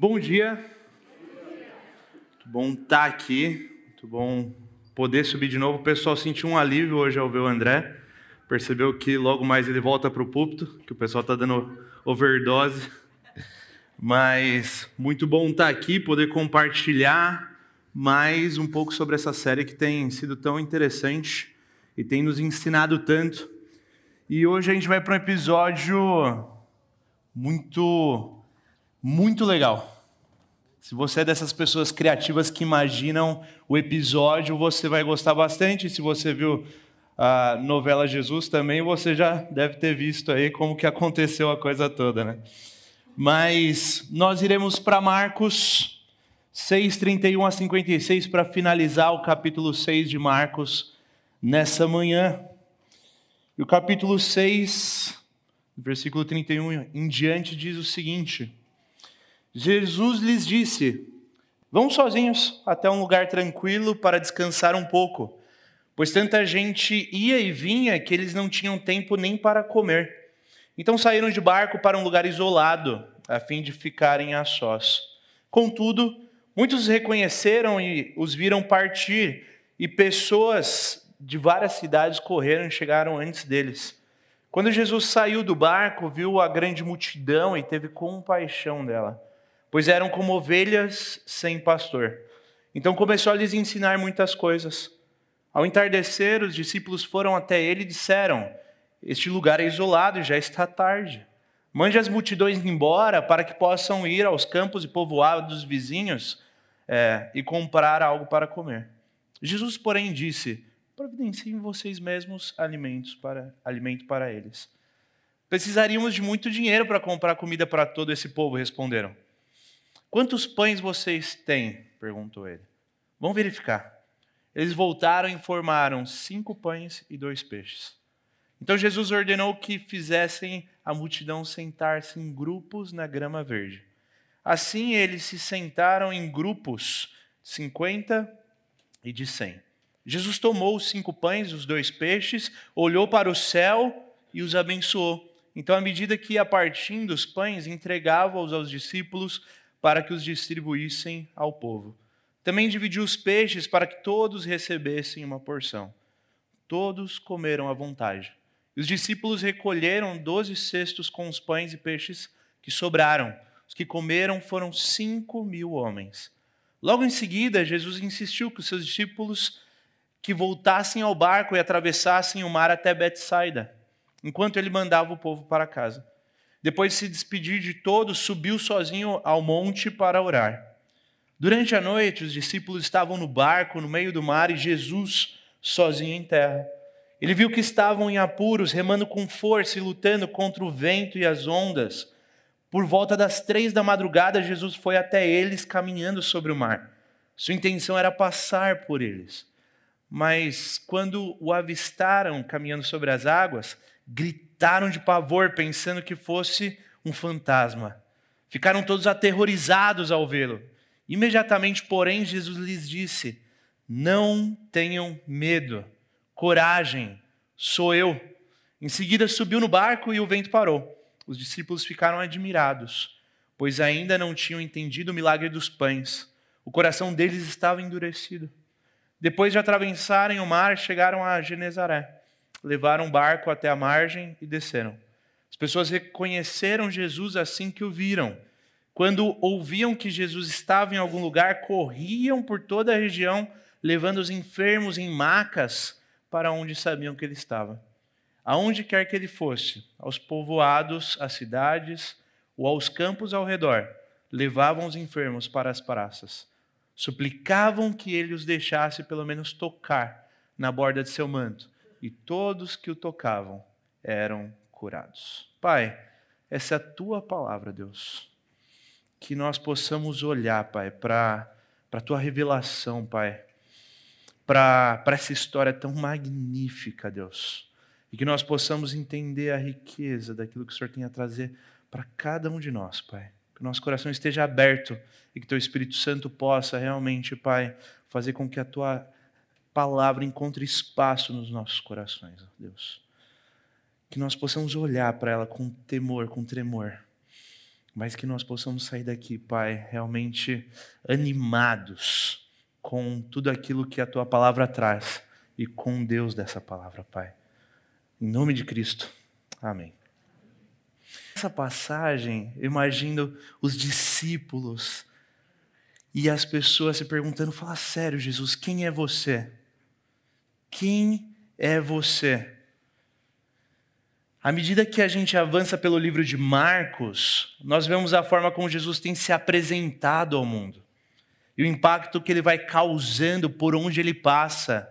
Bom dia. Muito bom estar aqui. Muito bom poder subir de novo. O pessoal sentiu um alívio hoje ao ver o André. Percebeu que logo mais ele volta para o púlpito, que o pessoal está dando overdose. Mas muito bom estar aqui, poder compartilhar mais um pouco sobre essa série que tem sido tão interessante e tem nos ensinado tanto. E hoje a gente vai para um episódio muito, muito legal. Se você é dessas pessoas criativas que imaginam o episódio, você vai gostar bastante. Se você viu a novela Jesus também, você já deve ter visto aí como que aconteceu a coisa toda, né? Mas nós iremos para Marcos 6, 31 a 56 para finalizar o capítulo 6 de Marcos nessa manhã. E o capítulo 6, versículo 31 em diante, diz o seguinte: Jesus lhes disse: Vão sozinhos até um lugar tranquilo para descansar um pouco, pois tanta gente ia e vinha que eles não tinham tempo nem para comer. Então saíram de barco para um lugar isolado, a fim de ficarem a sós. Contudo, muitos reconheceram e os viram partir, e pessoas de várias cidades correram e chegaram antes deles. Quando Jesus saiu do barco, viu a grande multidão e teve compaixão dela, pois eram como ovelhas sem pastor. Então começou a lhes ensinar muitas coisas. Ao entardecer, os discípulos foram até ele e disseram: Este lugar é isolado e já está tarde. Mande as multidões embora para que possam ir aos campos e povoados vizinhos é, e comprar algo para comer. Jesus, porém, disse: providenciem vocês mesmos alimentos para, alimento para eles. Precisaríamos de muito dinheiro para comprar comida para todo esse povo, responderam. Quantos pães vocês têm? perguntou ele. Vão verificar. Eles voltaram e informaram cinco pães e dois peixes. Então Jesus ordenou que fizessem a multidão sentar-se em grupos na grama verde. Assim eles se sentaram em grupos, cinquenta e de cem. Jesus tomou os cinco pães os dois peixes, olhou para o céu e os abençoou. Então, à medida que ia partindo os pães, entregava-os aos discípulos para que os distribuíssem ao povo. Também dividiu os peixes para que todos recebessem uma porção. Todos comeram à vontade. E os discípulos recolheram doze cestos com os pães e peixes que sobraram. Os que comeram foram cinco mil homens. Logo em seguida, Jesus insistiu que os seus discípulos que voltassem ao barco e atravessassem o mar até Betsaida, enquanto ele mandava o povo para casa. Depois de se despedir de todos, subiu sozinho ao monte para orar. Durante a noite, os discípulos estavam no barco, no meio do mar, e Jesus sozinho em terra. Ele viu que estavam em apuros, remando com força e lutando contra o vento e as ondas. Por volta das três da madrugada, Jesus foi até eles caminhando sobre o mar. Sua intenção era passar por eles mas quando o avistaram caminhando sobre as águas, gritaram de pavor, pensando que fosse um fantasma. Ficaram todos aterrorizados ao vê-lo. Imediatamente, porém, Jesus lhes disse: Não tenham medo, coragem, sou eu. Em seguida, subiu no barco e o vento parou. Os discípulos ficaram admirados, pois ainda não tinham entendido o milagre dos pães. O coração deles estava endurecido. Depois de atravessarem o mar, chegaram a Genezaré. Levaram um barco até a margem e desceram. As pessoas reconheceram Jesus assim que o viram. Quando ouviam que Jesus estava em algum lugar, corriam por toda a região, levando os enfermos em macas para onde sabiam que ele estava. Aonde quer que ele fosse, aos povoados, às cidades ou aos campos ao redor, levavam os enfermos para as praças suplicavam que ele os deixasse pelo menos tocar na borda de seu manto, e todos que o tocavam eram curados. Pai, essa é a tua palavra, Deus. Que nós possamos olhar, Pai, para a tua revelação, Pai, para essa história tão magnífica, Deus. E que nós possamos entender a riqueza daquilo que o Senhor tem a trazer para cada um de nós, Pai que o nosso coração esteja aberto e que teu Espírito Santo possa realmente, Pai, fazer com que a tua palavra encontre espaço nos nossos corações, Deus. Que nós possamos olhar para ela com temor, com tremor. mas que nós possamos sair daqui, Pai, realmente animados com tudo aquilo que a tua palavra traz e com Deus dessa palavra, Pai. Em nome de Cristo. Amém. Essa passagem, imagino os discípulos e as pessoas se perguntando: fala sério, Jesus, quem é você? Quem é você? À medida que a gente avança pelo livro de Marcos, nós vemos a forma como Jesus tem se apresentado ao mundo e o impacto que ele vai causando por onde ele passa,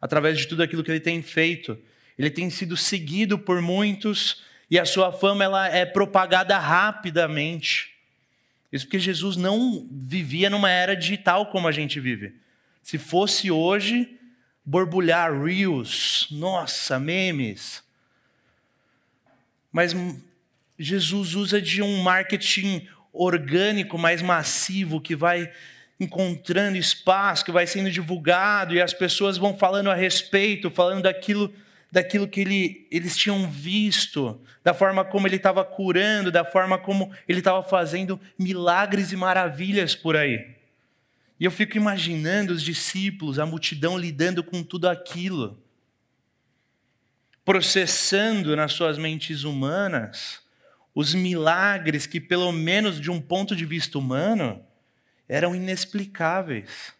através de tudo aquilo que ele tem feito. Ele tem sido seguido por muitos e a sua fama ela é propagada rapidamente. Isso porque Jesus não vivia numa era digital como a gente vive. Se fosse hoje, borbulhar reels, nossa, memes. Mas Jesus usa de um marketing orgânico mais massivo que vai encontrando espaço, que vai sendo divulgado e as pessoas vão falando a respeito, falando daquilo, daquilo que ele, eles tinham visto, da forma como ele estava curando, da forma como ele estava fazendo milagres e maravilhas por aí. E eu fico imaginando os discípulos, a multidão lidando com tudo aquilo, processando nas suas mentes humanas os milagres que, pelo menos de um ponto de vista humano, eram inexplicáveis.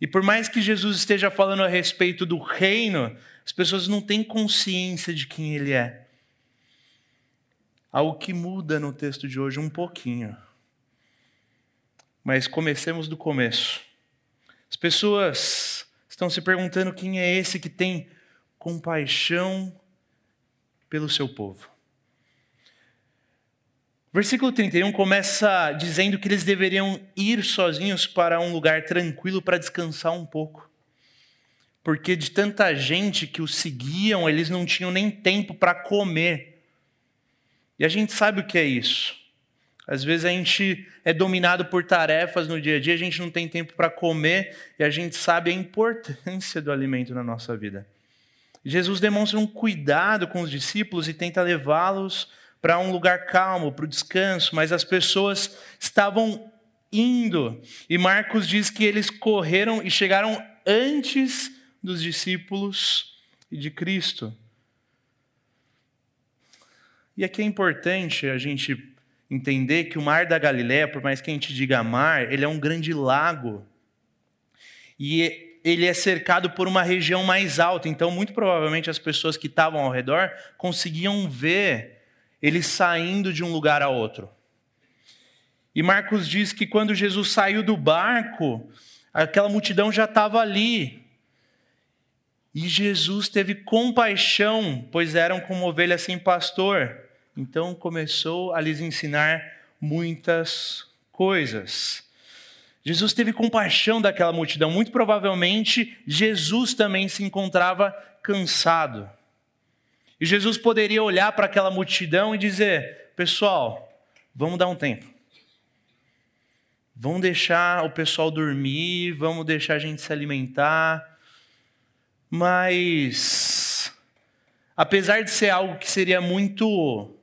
E por mais que Jesus esteja falando a respeito do reino, as pessoas não têm consciência de quem ele é. Algo que muda no texto de hoje um pouquinho. Mas comecemos do começo. As pessoas estão se perguntando quem é esse que tem compaixão pelo seu povo. Versículo 31 começa dizendo que eles deveriam ir sozinhos para um lugar tranquilo para descansar um pouco. Porque de tanta gente que os seguiam, eles não tinham nem tempo para comer. E a gente sabe o que é isso. Às vezes a gente é dominado por tarefas no dia a dia, a gente não tem tempo para comer e a gente sabe a importância do alimento na nossa vida. Jesus demonstra um cuidado com os discípulos e tenta levá-los para um lugar calmo, para o descanso, mas as pessoas estavam indo. E Marcos diz que eles correram e chegaram antes dos discípulos e de Cristo. E aqui é importante a gente entender que o Mar da Galiléia, por mais que a gente diga mar, ele é um grande lago. E ele é cercado por uma região mais alta, então muito provavelmente as pessoas que estavam ao redor conseguiam ver ele saindo de um lugar a outro. E Marcos diz que quando Jesus saiu do barco, aquela multidão já estava ali. E Jesus teve compaixão, pois eram como ovelhas sem pastor. Então começou a lhes ensinar muitas coisas. Jesus teve compaixão daquela multidão. Muito provavelmente, Jesus também se encontrava cansado. E Jesus poderia olhar para aquela multidão e dizer: Pessoal, vamos dar um tempo. Vamos deixar o pessoal dormir, vamos deixar a gente se alimentar. Mas, apesar de ser algo que seria muito,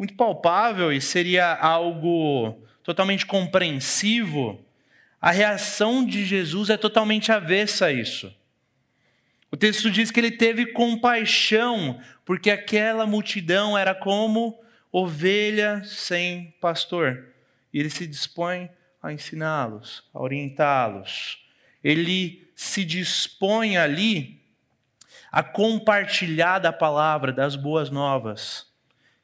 muito palpável e seria algo totalmente compreensivo, a reação de Jesus é totalmente avessa a isso. O texto diz que ele teve compaixão, porque aquela multidão era como ovelha sem pastor. E ele se dispõe a ensiná-los, a orientá-los. Ele se dispõe ali a compartilhar da palavra, das boas novas.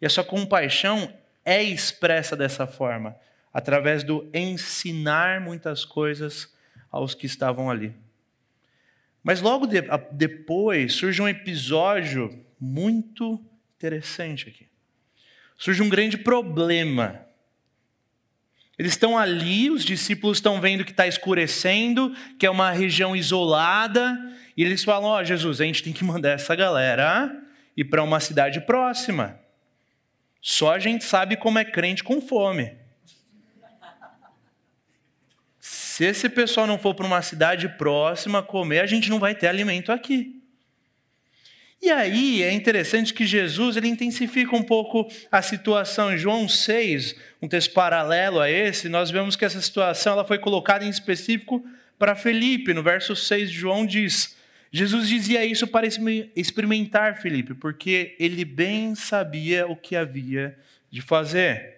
E a sua compaixão é expressa dessa forma, através do ensinar muitas coisas aos que estavam ali. Mas logo de, depois surge um episódio muito interessante aqui. Surge um grande problema. Eles estão ali, os discípulos estão vendo que está escurecendo, que é uma região isolada, e eles falam: Ó, oh, Jesus, a gente tem que mandar essa galera ir para uma cidade próxima. Só a gente sabe como é crente com fome. Se esse pessoal não for para uma cidade próxima comer, a gente não vai ter alimento aqui. E aí é interessante que Jesus ele intensifica um pouco a situação. Em João 6, um texto paralelo a esse, nós vemos que essa situação ela foi colocada em específico para Felipe. No verso 6 de João diz: Jesus dizia isso para experimentar Felipe, porque ele bem sabia o que havia de fazer.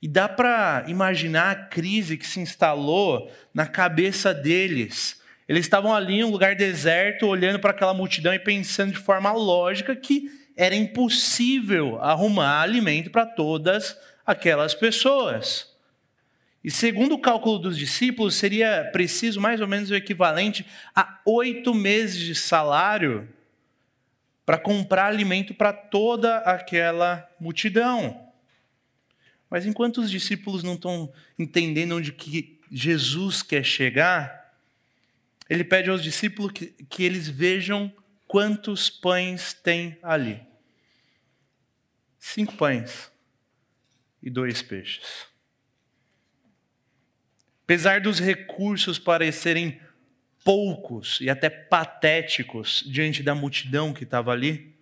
E dá para imaginar a crise que se instalou na cabeça deles. Eles estavam ali em um lugar deserto, olhando para aquela multidão e pensando de forma lógica que era impossível arrumar alimento para todas aquelas pessoas. E segundo o cálculo dos discípulos, seria preciso mais ou menos o equivalente a oito meses de salário para comprar alimento para toda aquela multidão. Mas enquanto os discípulos não estão entendendo onde que Jesus quer chegar, ele pede aos discípulos que, que eles vejam quantos pães tem ali. Cinco pães e dois peixes. Apesar dos recursos parecerem poucos e até patéticos diante da multidão que estava ali,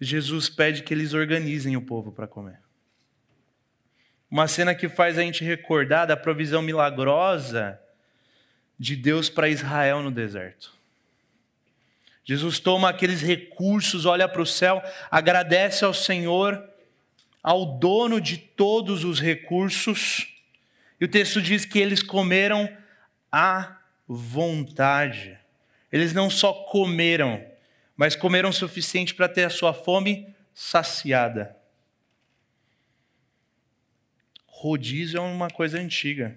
Jesus pede que eles organizem o povo para comer. Uma cena que faz a gente recordar da provisão milagrosa de Deus para Israel no deserto. Jesus toma aqueles recursos, olha para o céu, agradece ao Senhor, ao dono de todos os recursos, e o texto diz que eles comeram à vontade. Eles não só comeram, mas comeram o suficiente para ter a sua fome saciada. Rodízio é uma coisa antiga.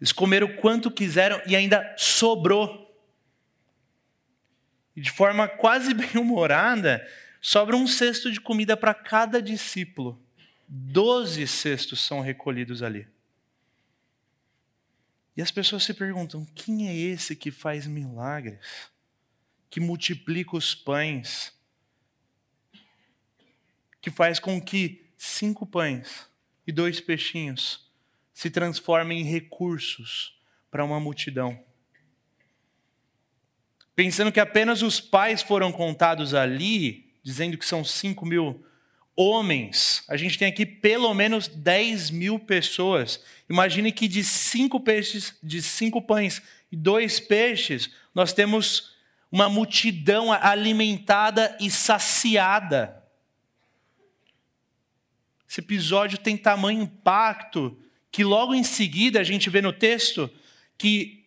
Eles comeram quanto quiseram e ainda sobrou. E de forma quase bem-humorada, sobra um cesto de comida para cada discípulo. Doze cestos são recolhidos ali. E as pessoas se perguntam: quem é esse que faz milagres? Que multiplica os pães? que faz com que cinco pães e dois peixinhos se transformem em recursos para uma multidão. Pensando que apenas os pais foram contados ali, dizendo que são cinco mil homens, a gente tem aqui pelo menos 10 mil pessoas. Imagine que de cinco peixes, de cinco pães e dois peixes, nós temos uma multidão alimentada e saciada. Esse episódio tem tamanho impacto que logo em seguida a gente vê no texto que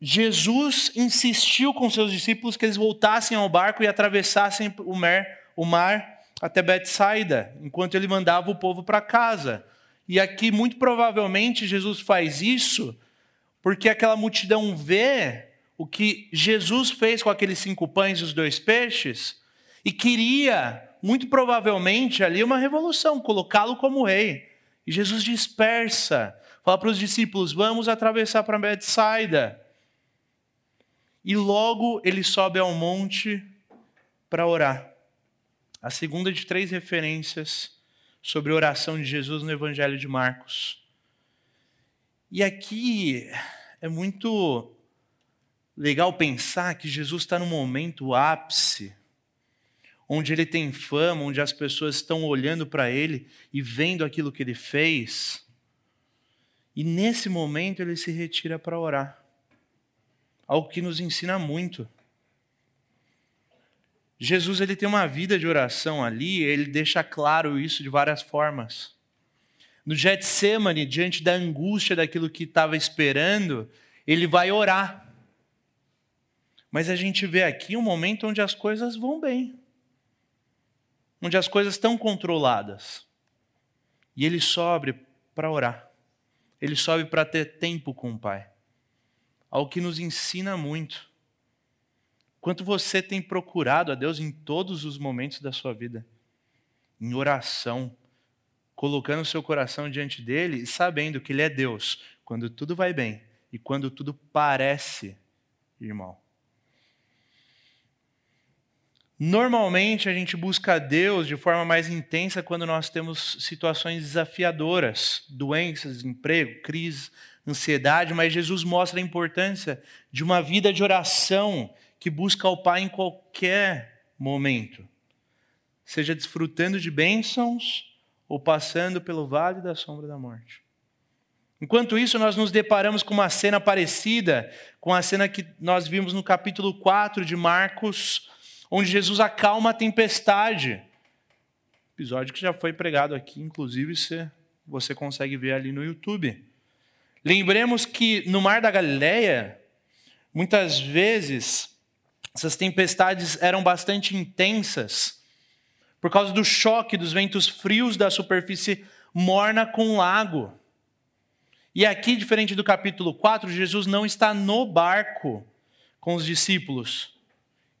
Jesus insistiu com seus discípulos que eles voltassem ao barco e atravessassem o mar, o mar até Betsaida, enquanto ele mandava o povo para casa. E aqui, muito provavelmente, Jesus faz isso porque aquela multidão vê o que Jesus fez com aqueles cinco pães e os dois peixes e queria muito provavelmente ali uma revolução, colocá-lo como rei. E Jesus dispersa, fala para os discípulos: vamos atravessar para Betsaida. E logo ele sobe ao monte para orar. A segunda de três referências sobre a oração de Jesus no Evangelho de Marcos. E aqui é muito legal pensar que Jesus está no momento ápice onde ele tem fama, onde as pessoas estão olhando para ele e vendo aquilo que ele fez. E nesse momento ele se retira para orar. Algo que nos ensina muito. Jesus ele tem uma vida de oração ali, ele deixa claro isso de várias formas. No Getsemane, diante da angústia daquilo que estava esperando, ele vai orar. Mas a gente vê aqui um momento onde as coisas vão bem onde as coisas estão controladas. E ele sobe para orar. Ele sobe para ter tempo com o Pai. Algo que nos ensina muito. Quanto você tem procurado a Deus em todos os momentos da sua vida, em oração, colocando o seu coração diante dele e sabendo que ele é Deus quando tudo vai bem e quando tudo parece, irmão. Normalmente a gente busca Deus de forma mais intensa quando nós temos situações desafiadoras, doenças, emprego, crise, ansiedade, mas Jesus mostra a importância de uma vida de oração que busca o Pai em qualquer momento, seja desfrutando de bênçãos ou passando pelo vale da sombra da morte. Enquanto isso, nós nos deparamos com uma cena parecida com a cena que nós vimos no capítulo 4 de Marcos, onde Jesus acalma a tempestade. Episódio que já foi pregado aqui, inclusive você consegue ver ali no YouTube. Lembremos que no Mar da Galileia, muitas vezes essas tempestades eram bastante intensas por causa do choque dos ventos frios da superfície morna com o lago. E aqui, diferente do capítulo 4, Jesus não está no barco com os discípulos.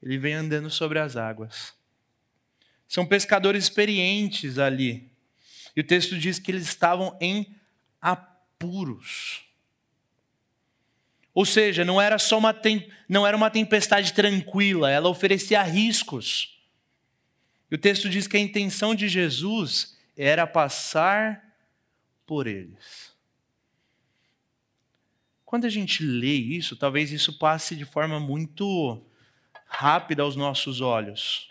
Ele vem andando sobre as águas. São pescadores experientes ali. E o texto diz que eles estavam em apuros. Ou seja, não era só uma tem... não era uma tempestade tranquila, ela oferecia riscos. E o texto diz que a intenção de Jesus era passar por eles. Quando a gente lê isso, talvez isso passe de forma muito rápida aos nossos olhos.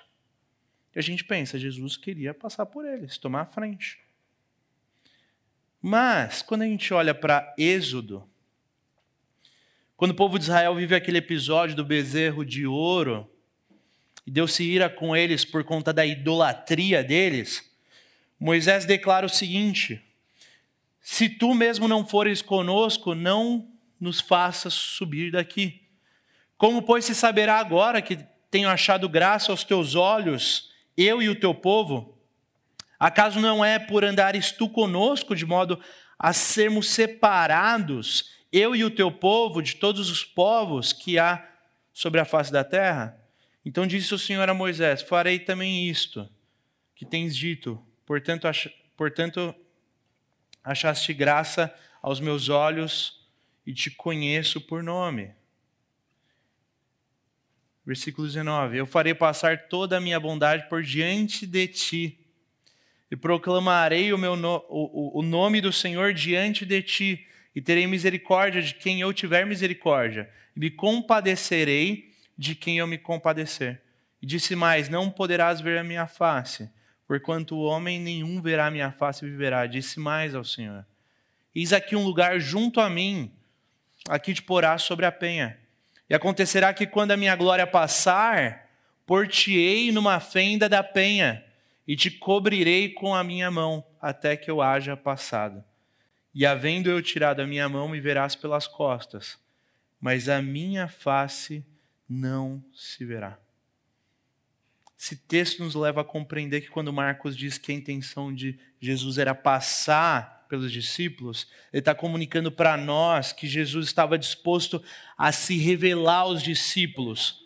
E a gente pensa, Jesus queria passar por eles, tomar a frente. Mas, quando a gente olha para Êxodo, quando o povo de Israel vive aquele episódio do bezerro de ouro, e Deus se ira com eles por conta da idolatria deles, Moisés declara o seguinte: Se tu mesmo não fores conosco, não nos faça subir daqui. Como, pois, se saberá agora que tenho achado graça aos teus olhos, eu e o teu povo? Acaso não é por andares tu conosco, de modo a sermos separados, eu e o teu povo, de todos os povos que há sobre a face da terra? Então disse o Senhor a Moisés: Farei também isto que tens dito, portanto, ach portanto achaste graça aos meus olhos e te conheço por nome. Versículo 19: Eu farei passar toda a minha bondade por diante de ti, e proclamarei o, meu no, o, o nome do Senhor diante de ti, e terei misericórdia de quem eu tiver misericórdia, e me compadecerei de quem eu me compadecer. E disse mais: Não poderás ver a minha face, porquanto o homem nenhum verá a minha face e viverá. Disse mais ao Senhor: Eis aqui um lugar junto a mim aqui te porás sobre a penha. E acontecerá que quando a minha glória passar, por-te-ei numa fenda da penha, e te cobrirei com a minha mão, até que eu haja passado. E havendo eu tirado a minha mão, me verás pelas costas, mas a minha face não se verá. Esse texto nos leva a compreender que quando Marcos diz que a intenção de Jesus era passar pelos discípulos, ele está comunicando para nós que Jesus estava disposto a se revelar aos discípulos,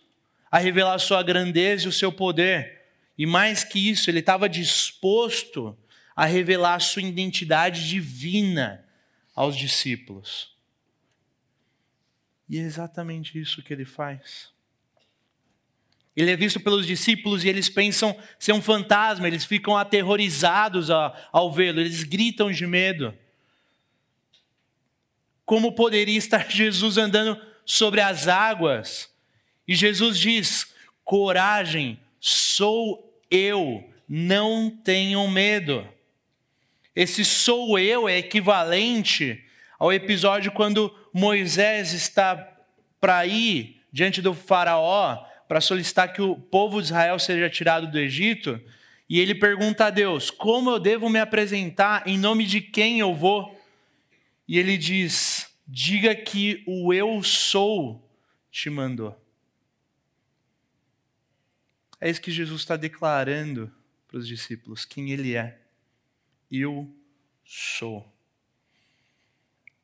a revelar a sua grandeza e o seu poder. E mais que isso, ele estava disposto a revelar a sua identidade divina aos discípulos. E é exatamente isso que ele faz. Ele é visto pelos discípulos e eles pensam ser um fantasma, eles ficam aterrorizados ao, vê-lo, eles gritam de medo. Como poderia estar Jesus andando sobre as águas? E Jesus diz: coragem, sou eu, não tenham medo. Esse sou eu é equivalente ao episódio quando Moisés está para ir diante do Faraó para solicitar que o povo de Israel seja tirado do Egito, e ele pergunta a Deus: Como eu devo me apresentar? Em nome de quem eu vou? E ele diz: Diga que o eu sou te mandou. É isso que Jesus está declarando para os discípulos: quem ele é. Eu sou.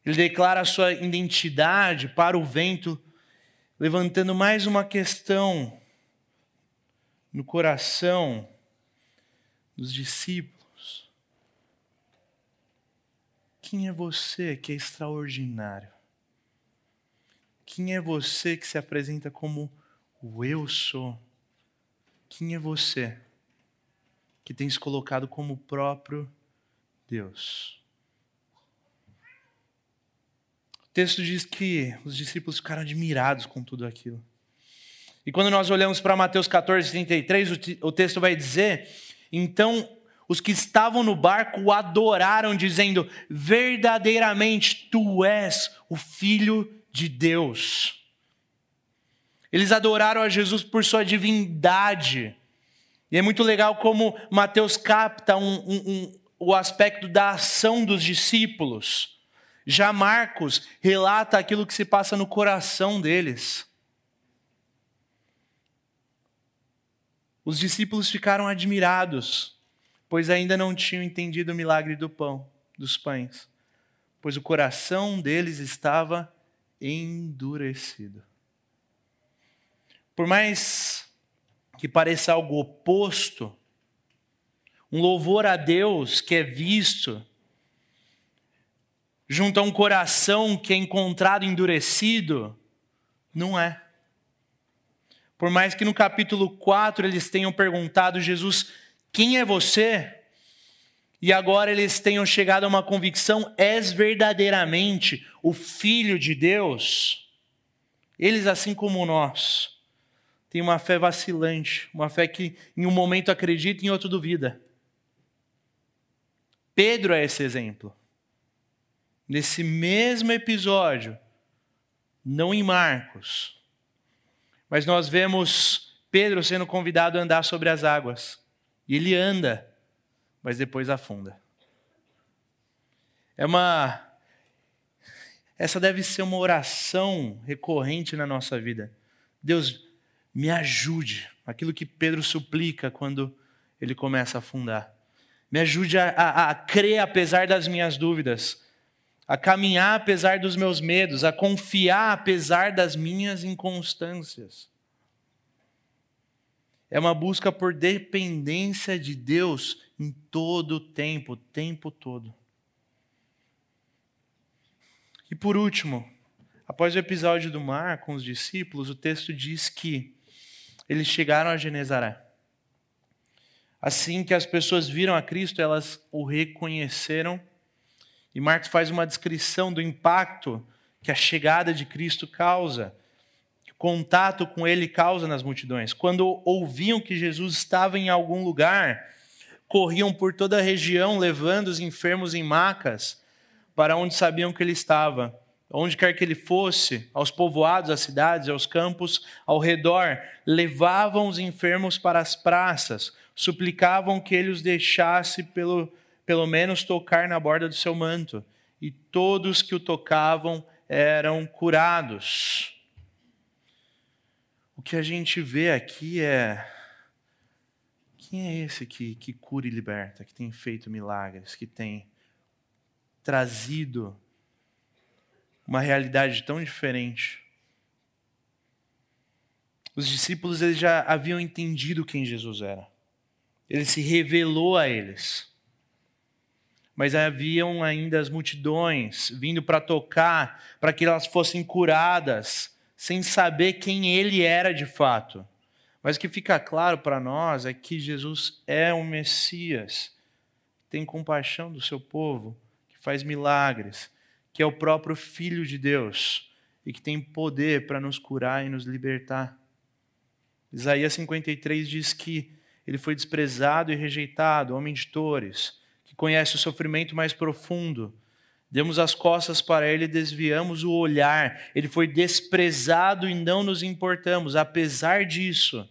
Ele declara a sua identidade para o vento levantando mais uma questão no coração dos discípulos. Quem é você que é extraordinário? Quem é você que se apresenta como o eu sou? Quem é você que tem se colocado como o próprio Deus? O texto diz que os discípulos ficaram admirados com tudo aquilo. E quando nós olhamos para Mateus 14, 33, o texto vai dizer: então os que estavam no barco o adoraram, dizendo: verdadeiramente tu és o Filho de Deus. Eles adoraram a Jesus por sua divindade. E é muito legal como Mateus capta um, um, o aspecto da ação dos discípulos. Já Marcos relata aquilo que se passa no coração deles. Os discípulos ficaram admirados, pois ainda não tinham entendido o milagre do pão, dos pães, pois o coração deles estava endurecido. Por mais que pareça algo oposto, um louvor a Deus que é visto junto a um coração que é encontrado endurecido, não é. Por mais que no capítulo 4 eles tenham perguntado, Jesus, quem é você? E agora eles tenham chegado a uma convicção: és verdadeiramente o Filho de Deus? Eles, assim como nós, têm uma fé vacilante, uma fé que em um momento acredita e em outro duvida. Pedro é esse exemplo. Nesse mesmo episódio, não em Marcos, mas nós vemos Pedro sendo convidado a andar sobre as águas. E ele anda, mas depois afunda. É uma. Essa deve ser uma oração recorrente na nossa vida. Deus, me ajude. Aquilo que Pedro suplica quando ele começa a afundar. Me ajude a, a, a crer apesar das minhas dúvidas, a caminhar apesar dos meus medos, a confiar apesar das minhas inconstâncias. É uma busca por dependência de Deus em todo o tempo, o tempo todo. E por último, após o episódio do mar com os discípulos, o texto diz que eles chegaram a Genezaré. Assim que as pessoas viram a Cristo, elas o reconheceram e Marcos faz uma descrição do impacto que a chegada de Cristo causa, que o contato com ele causa nas multidões. Quando ouviam que Jesus estava em algum lugar, corriam por toda a região levando os enfermos em macas para onde sabiam que ele estava. Onde quer que ele fosse, aos povoados, às cidades, aos campos ao redor, levavam os enfermos para as praças, suplicavam que ele os deixasse pelo pelo menos tocar na borda do seu manto, e todos que o tocavam eram curados. O que a gente vê aqui é. Quem é esse que, que cura e liberta, que tem feito milagres, que tem trazido uma realidade tão diferente? Os discípulos eles já haviam entendido quem Jesus era. Ele se revelou a eles mas haviam ainda as multidões vindo para tocar, para que elas fossem curadas, sem saber quem ele era de fato. Mas o que fica claro para nós é que Jesus é o Messias, tem compaixão do seu povo, que faz milagres, que é o próprio Filho de Deus e que tem poder para nos curar e nos libertar. Isaías 53 diz que ele foi desprezado e rejeitado, homem de dores que conhece o sofrimento mais profundo. Demos as costas para ele e desviamos o olhar. Ele foi desprezado e não nos importamos. Apesar disso,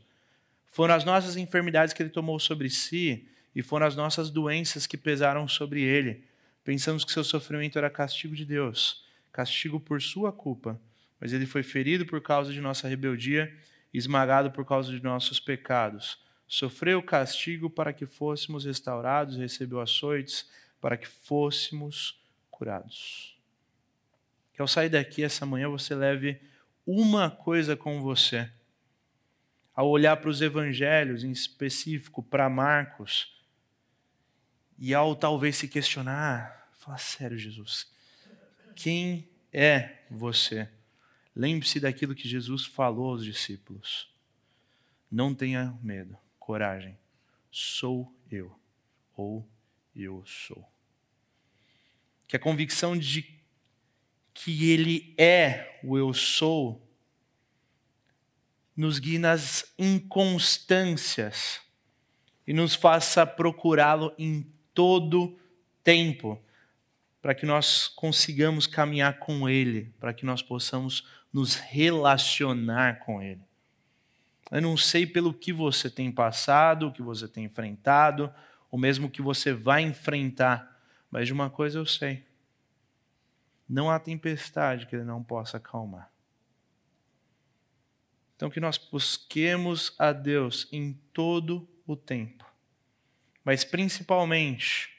foram as nossas enfermidades que ele tomou sobre si e foram as nossas doenças que pesaram sobre ele. Pensamos que seu sofrimento era castigo de Deus, castigo por sua culpa. Mas ele foi ferido por causa de nossa rebeldia, esmagado por causa de nossos pecados sofreu castigo para que fôssemos restaurados, recebeu açoites para que fôssemos curados. Que ao sair daqui essa manhã você leve uma coisa com você. Ao olhar para os evangelhos, em específico para Marcos, e ao talvez se questionar, falar sério, Jesus, quem é você? Lembre-se daquilo que Jesus falou aos discípulos. Não tenha medo coragem, sou eu, ou eu sou. Que a convicção de que Ele é o eu sou nos guie nas inconstâncias e nos faça procurá-lo em todo tempo, para que nós consigamos caminhar com Ele, para que nós possamos nos relacionar com Ele. Eu não sei pelo que você tem passado, o que você tem enfrentado, ou mesmo o que você vai enfrentar, mas de uma coisa eu sei: não há tempestade que Ele não possa acalmar. Então, que nós busquemos a Deus em todo o tempo, mas principalmente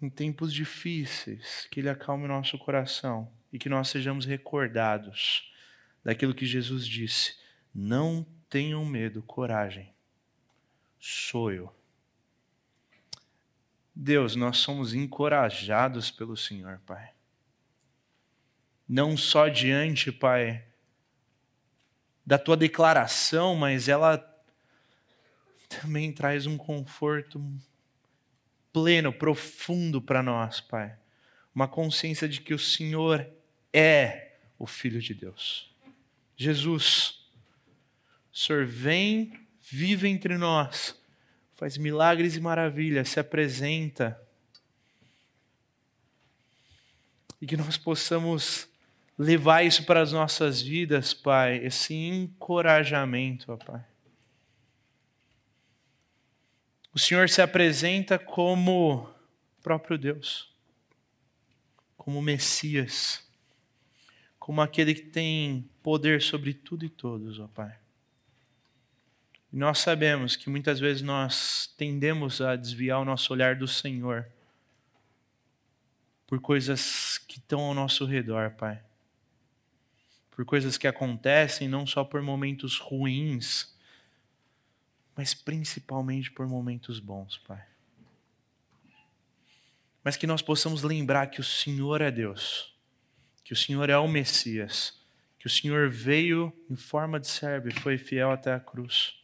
em tempos difíceis, que Ele acalme nosso coração e que nós sejamos recordados daquilo que Jesus disse: Não tenham medo, coragem, sou eu. Deus, nós somos encorajados pelo Senhor, Pai. Não só diante, Pai, da tua declaração, mas ela também traz um conforto pleno, profundo para nós, Pai. Uma consciência de que o Senhor é o Filho de Deus. Jesus, o Senhor vem, vive entre nós, faz milagres e maravilhas, se apresenta. E que nós possamos levar isso para as nossas vidas, Pai, esse encorajamento, ó Pai. O Senhor se apresenta como próprio Deus, como Messias, como aquele que tem poder sobre tudo e todos, ó Pai. E nós sabemos que muitas vezes nós tendemos a desviar o nosso olhar do Senhor por coisas que estão ao nosso redor, Pai por coisas que acontecem, não só por momentos ruins, mas principalmente por momentos bons, Pai. Mas que nós possamos lembrar que o Senhor é Deus, que o Senhor é o Messias, que o Senhor veio em forma de servo e foi fiel até a cruz.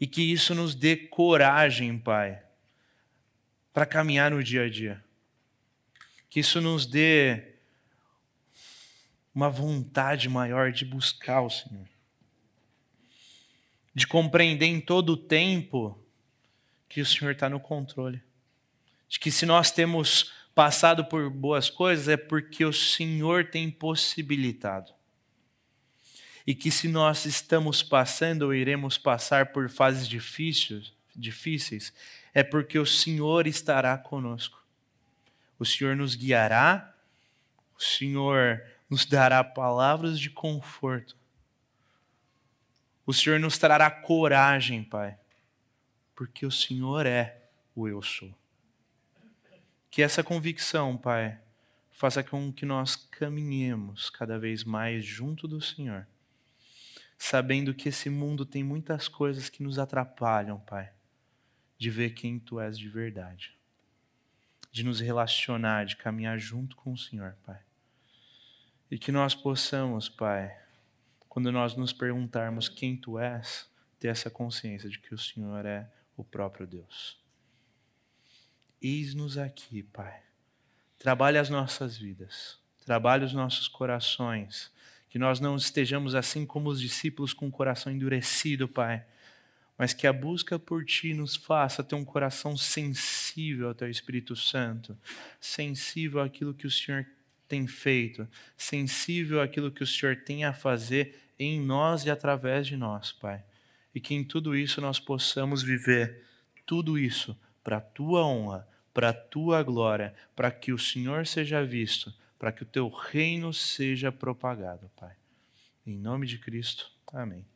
E que isso nos dê coragem, Pai, para caminhar no dia a dia. Que isso nos dê uma vontade maior de buscar o Senhor. De compreender em todo o tempo que o Senhor está no controle. De que se nós temos passado por boas coisas é porque o Senhor tem possibilitado. E que se nós estamos passando ou iremos passar por fases difíceis, difíceis é porque o Senhor estará conosco. O Senhor nos guiará, o Senhor nos dará palavras de conforto. O Senhor nos trará coragem, Pai, porque o Senhor é o eu sou. Que essa convicção, Pai, faça com que nós caminhemos cada vez mais junto do Senhor, sabendo que esse mundo tem muitas coisas que nos atrapalham, Pai, de ver quem Tu és de verdade, de nos relacionar, de caminhar junto com o Senhor, Pai. E que nós possamos, Pai, quando nós nos perguntarmos quem tu és, ter essa consciência de que o Senhor é o próprio Deus. Eis-nos aqui, Pai. Trabalhe as nossas vidas, trabalhe os nossos corações, que nós não estejamos assim como os discípulos com o coração endurecido, Pai, mas que a busca por Ti nos faça ter um coração sensível ao Teu Espírito Santo, sensível àquilo que o Senhor tem feito, sensível àquilo que o Senhor tem a fazer em nós e através de nós, Pai. E que em tudo isso nós possamos viver tudo isso para a tua honra, para a tua glória, para que o Senhor seja visto, para que o teu reino seja propagado, Pai. Em nome de Cristo. Amém.